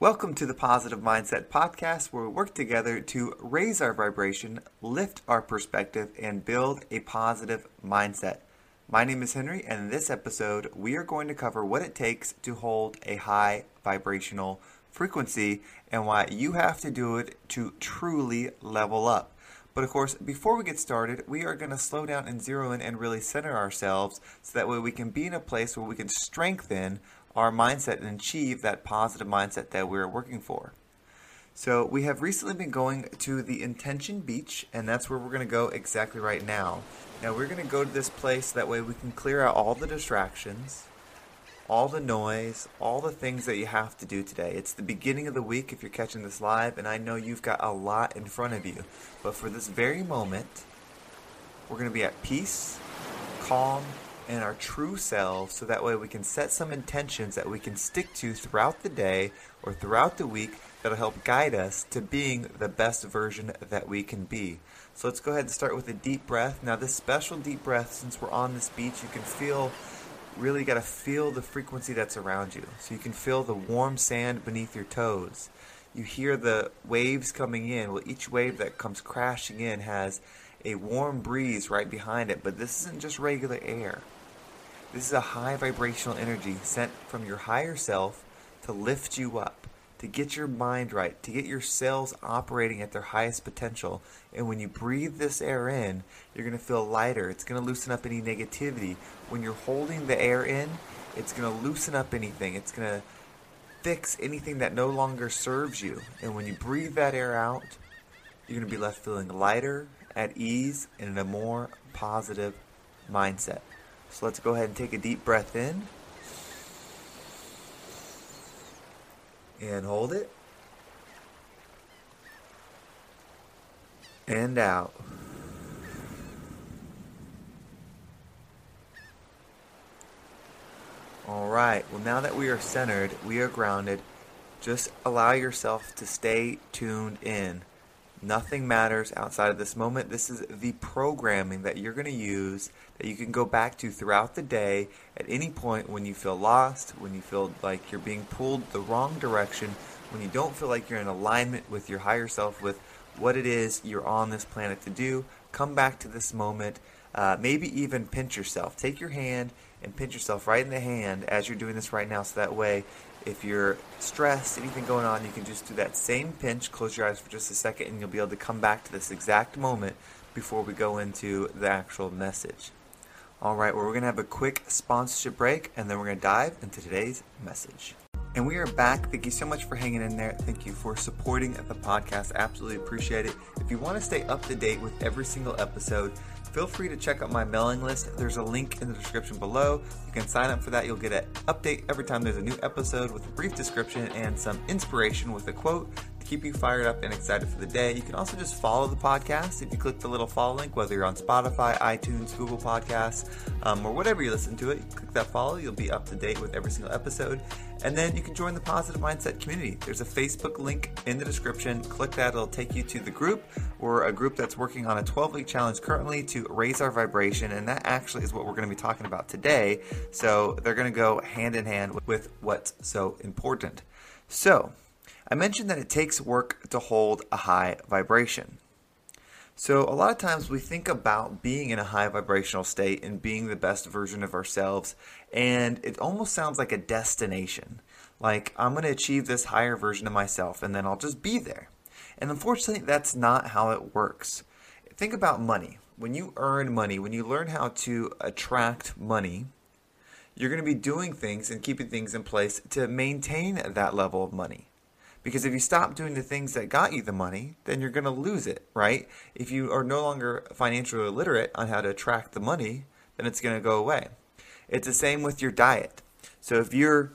Welcome to the Positive Mindset Podcast, where we work together to raise our vibration, lift our perspective, and build a positive mindset. My name is Henry, and in this episode, we are going to cover what it takes to hold a high vibrational frequency and why you have to do it to truly level up. But of course, before we get started, we are going to slow down and zero in and really center ourselves so that way we can be in a place where we can strengthen our mindset and achieve that positive mindset that we're working for. So, we have recently been going to the Intention Beach, and that's where we're going to go exactly right now. Now, we're going to go to this place that way we can clear out all the distractions, all the noise, all the things that you have to do today. It's the beginning of the week if you're catching this live, and I know you've got a lot in front of you. But for this very moment, we're going to be at peace, calm, and our true selves so that way we can set some intentions that we can stick to throughout the day or throughout the week that'll help guide us to being the best version that we can be. So let's go ahead and start with a deep breath. Now, this special deep breath, since we're on this beach, you can feel really got to feel the frequency that's around you. So you can feel the warm sand beneath your toes. You hear the waves coming in. Well, each wave that comes crashing in has a warm breeze right behind it, but this isn't just regular air. This is a high vibrational energy sent from your higher self to lift you up, to get your mind right, to get your cells operating at their highest potential. And when you breathe this air in, you're going to feel lighter. It's going to loosen up any negativity. When you're holding the air in, it's going to loosen up anything. It's going to fix anything that no longer serves you. And when you breathe that air out, you're going to be left feeling lighter, at ease, and in a more positive mindset. So let's go ahead and take a deep breath in. And hold it. And out. All right. Well, now that we are centered, we are grounded, just allow yourself to stay tuned in. Nothing matters outside of this moment. This is the programming that you're going to use that you can go back to throughout the day at any point when you feel lost, when you feel like you're being pulled the wrong direction, when you don't feel like you're in alignment with your higher self, with what it is you're on this planet to do. Come back to this moment. Uh, maybe even pinch yourself. Take your hand and pinch yourself right in the hand as you're doing this right now so that way if you're stressed, anything going on, you can just do that same pinch, close your eyes for just a second, and you'll be able to come back to this exact moment before we go into the actual message. All right, well, we're going to have a quick sponsorship break, and then we're going to dive into today's message. And we are back. Thank you so much for hanging in there. Thank you for supporting the podcast. Absolutely appreciate it. If you want to stay up to date with every single episode, feel free to check out my mailing list. There's a link in the description below. You can sign up for that. You'll get an update every time there's a new episode with a brief description and some inspiration with a quote keep you fired up and excited for the day. You can also just follow the podcast if you click the little follow link, whether you're on Spotify, iTunes, Google Podcasts, um, or whatever you listen to it. Click that follow, you'll be up to date with every single episode. And then you can join the Positive Mindset community. There's a Facebook link in the description. Click that, it'll take you to the group. We're a group that's working on a 12 week challenge currently to raise our vibration, and that actually is what we're going to be talking about today. So they're going to go hand in hand with what's so important. So, I mentioned that it takes work to hold a high vibration. So, a lot of times we think about being in a high vibrational state and being the best version of ourselves, and it almost sounds like a destination. Like, I'm going to achieve this higher version of myself, and then I'll just be there. And unfortunately, that's not how it works. Think about money. When you earn money, when you learn how to attract money, you're going to be doing things and keeping things in place to maintain that level of money. Because if you stop doing the things that got you the money, then you're going to lose it, right? If you are no longer financially literate on how to attract the money, then it's going to go away. It's the same with your diet. So if you're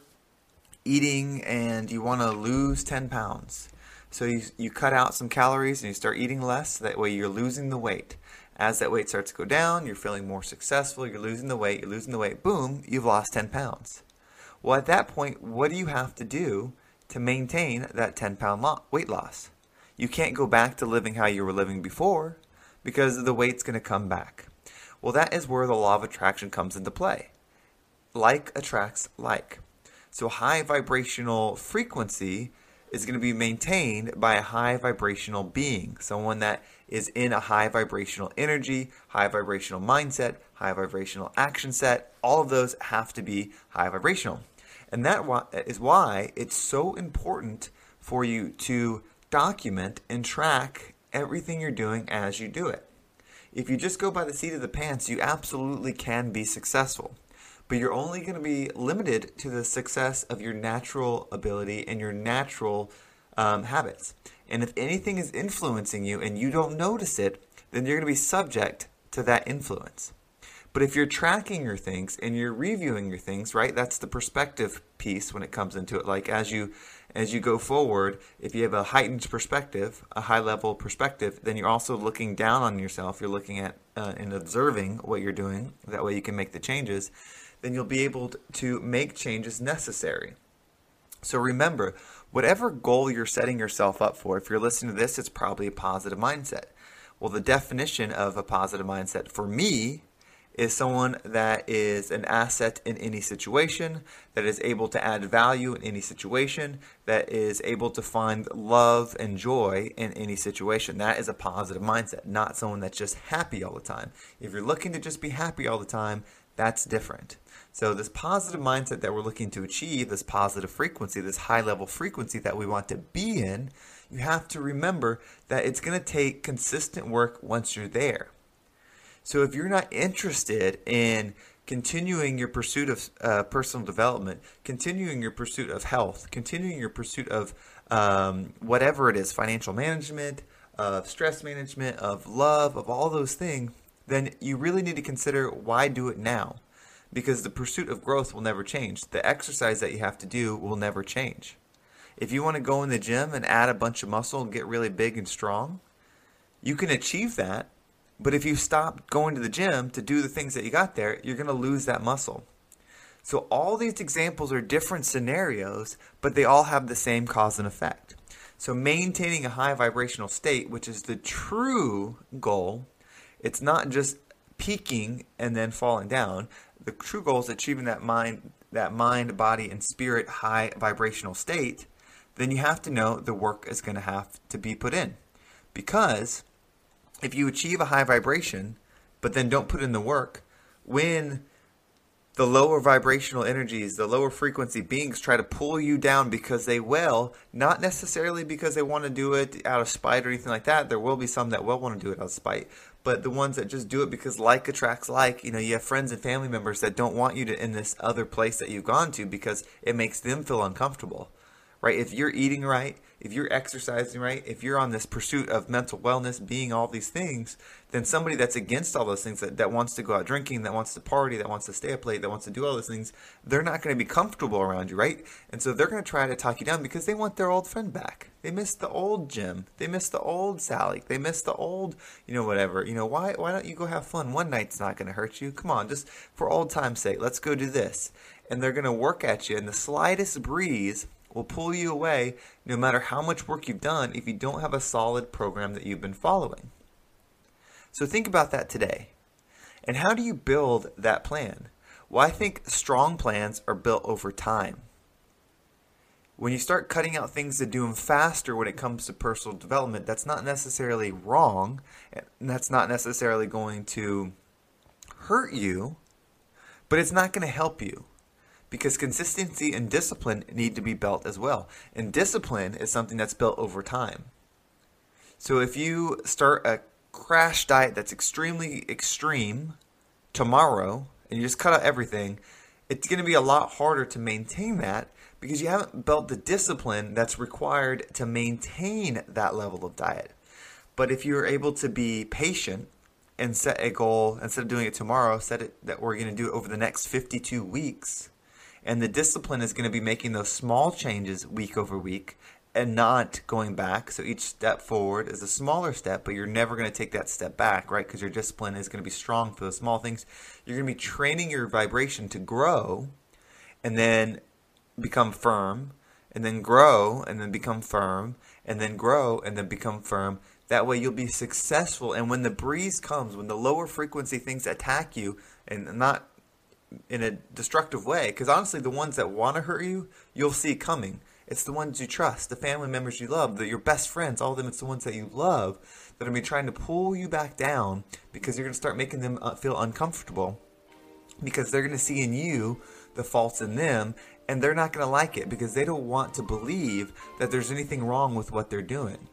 eating and you want to lose 10 pounds, so you, you cut out some calories and you start eating less, that way you're losing the weight. As that weight starts to go down, you're feeling more successful, you're losing the weight, you're losing the weight, boom, you've lost 10 pounds. Well, at that point, what do you have to do to maintain that 10 pound weight loss? You can't go back to living how you were living before because the weight's going to come back. Well, that is where the law of attraction comes into play. Like attracts like. So, high vibrational frequency is going to be maintained by a high vibrational being, someone that is in a high vibrational energy, high vibrational mindset, high vibrational action set. All of those have to be high vibrational. And that is why it's so important for you to document and track everything you're doing as you do it. If you just go by the seat of the pants, you absolutely can be successful but you're only going to be limited to the success of your natural ability and your natural um, habits. And if anything is influencing you and you don't notice it, then you're going to be subject to that influence. But if you're tracking your things and you're reviewing your things, right? That's the perspective piece when it comes into it. Like as you as you go forward, if you have a heightened perspective, a high level perspective, then you're also looking down on yourself. You're looking at uh, and observing what you're doing. That way you can make the changes then you'll be able to make changes necessary. So remember, whatever goal you're setting yourself up for, if you're listening to this, it's probably a positive mindset. Well, the definition of a positive mindset for me is someone that is an asset in any situation, that is able to add value in any situation, that is able to find love and joy in any situation. That is a positive mindset, not someone that's just happy all the time. If you're looking to just be happy all the time, that's different. So, this positive mindset that we're looking to achieve, this positive frequency, this high level frequency that we want to be in, you have to remember that it's going to take consistent work once you're there. So, if you're not interested in continuing your pursuit of uh, personal development, continuing your pursuit of health, continuing your pursuit of um, whatever it is financial management, of stress management, of love, of all those things then you really need to consider why do it now? because the pursuit of growth will never change. The exercise that you have to do will never change. If you want to go in the gym and add a bunch of muscle and get really big and strong, you can achieve that. But if you stop going to the gym to do the things that you got there, you're going to lose that muscle. So all these examples are different scenarios, but they all have the same cause and effect. So maintaining a high vibrational state, which is the true goal, it's not just peaking and then falling down the true goal is achieving that mind that mind body and spirit high vibrational state then you have to know the work is going to have to be put in because if you achieve a high vibration but then don't put in the work when the lower vibrational energies, the lower frequency beings try to pull you down because they will, not necessarily because they want to do it out of spite or anything like that. There will be some that will want to do it out of spite, but the ones that just do it because like attracts like, you know, you have friends and family members that don't want you to in this other place that you've gone to because it makes them feel uncomfortable. Right? If you're eating right, if you're exercising right, if you're on this pursuit of mental wellness, being all these things, then somebody that's against all those things, that, that wants to go out drinking, that wants to party, that wants to stay up late, that wants to do all those things, they're not going to be comfortable around you, right? And so they're going to try to talk you down because they want their old friend back. They miss the old Jim. They miss the old Sally. They miss the old, you know, whatever. You know, why why don't you go have fun? One night's not going to hurt you. Come on, just for old time's sake, let's go do this. And they're going to work at you, and the slightest breeze will pull you away no matter how much work you've done if you don't have a solid program that you've been following. So think about that today. And how do you build that plan? Well, I think strong plans are built over time. When you start cutting out things to do them faster when it comes to personal development, that's not necessarily wrong, and that's not necessarily going to hurt you, but it's not going to help you because consistency and discipline need to be built as well. And discipline is something that's built over time. So if you start a crash diet that's extremely extreme tomorrow and you just cut out everything, it's going to be a lot harder to maintain that because you haven't built the discipline that's required to maintain that level of diet. But if you're able to be patient and set a goal instead of doing it tomorrow, set it that we're going to do it over the next 52 weeks and the discipline is going to be making those small changes week over week and not going back. So each step forward is a smaller step, but you're never going to take that step back, right? Because your discipline is going to be strong for the small things. You're going to be training your vibration to grow and then become firm, and then grow and then become firm, and then grow and then become firm. That way you'll be successful. And when the breeze comes, when the lower frequency things attack you, and not in a destructive way because honestly the ones that want to hurt you you'll see coming It's the ones you trust, the family members you love, the, your best friends, all of them. It's the ones that you love that are going to be trying to pull you back down because you're going to start making them uh, feel uncomfortable because they're going to see in you the faults in them and they're not going to like it because they don't want to believe that there's anything wrong with what they're doing.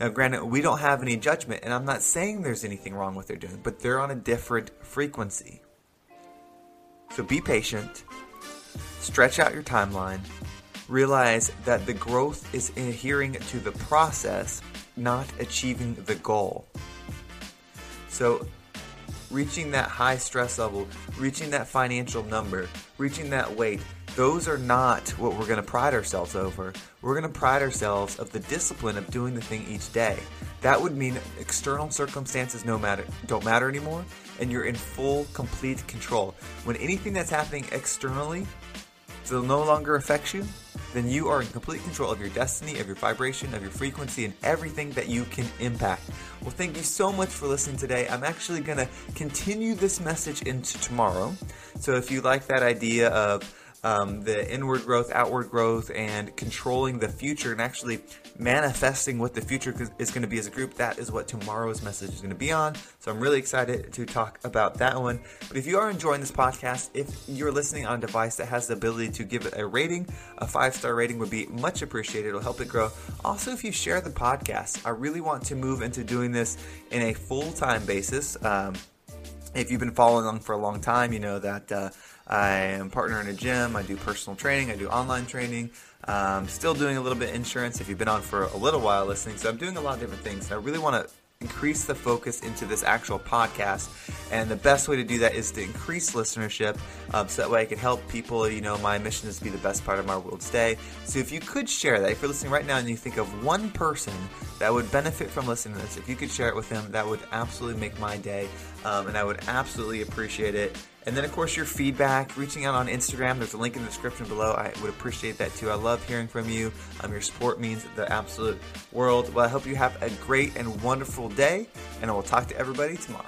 Now, granted, we don't have any judgment, and I'm not saying there's anything wrong with what they're doing, but they're on a different frequency. So be patient, stretch out your timeline, realize that the growth is adhering to the process, not achieving the goal. So reaching that high stress level, reaching that financial number, reaching that weight, those are not what we're going to pride ourselves over. We're going to pride ourselves of the discipline of doing the thing each day. That would mean external circumstances no matter don't matter anymore and you're in full complete control. When anything that's happening externally will no longer affects you, then you are in complete control of your destiny, of your vibration, of your frequency, and everything that you can impact. Well, thank you so much for listening today. I'm actually going to continue this message into tomorrow. So if you like that idea of um, the inward growth, outward growth, and controlling the future and actually manifesting what the future is going to be as a group. That is what tomorrow's message is going to be on. So I'm really excited to talk about that one. But if you are enjoying this podcast, if you're listening on a device that has the ability to give it a rating, a five star rating would be much appreciated. It'll help it grow. Also, if you share the podcast, I really want to move into doing this in a full time basis. Um, if you've been following along for a long time, you know that. Uh, I am partner in a gym. I do personal training. I do online training. Um, still doing a little bit insurance if you've been on for a little while listening. So I'm doing a lot of different things. I really want to increase the focus into this actual podcast. And the best way to do that is to increase listenership um, so that way I can help people. You know, my mission is to be the best part of my world today. So if you could share that, if you're listening right now and you think of one person that would benefit from listening to this, if you could share it with them, that would absolutely make my day. Um, and I would absolutely appreciate it. And then, of course, your feedback, reaching out on Instagram. There's a link in the description below. I would appreciate that too. I love hearing from you. Um, your support means the absolute world. Well, I hope you have a great and wonderful day, and I will talk to everybody tomorrow.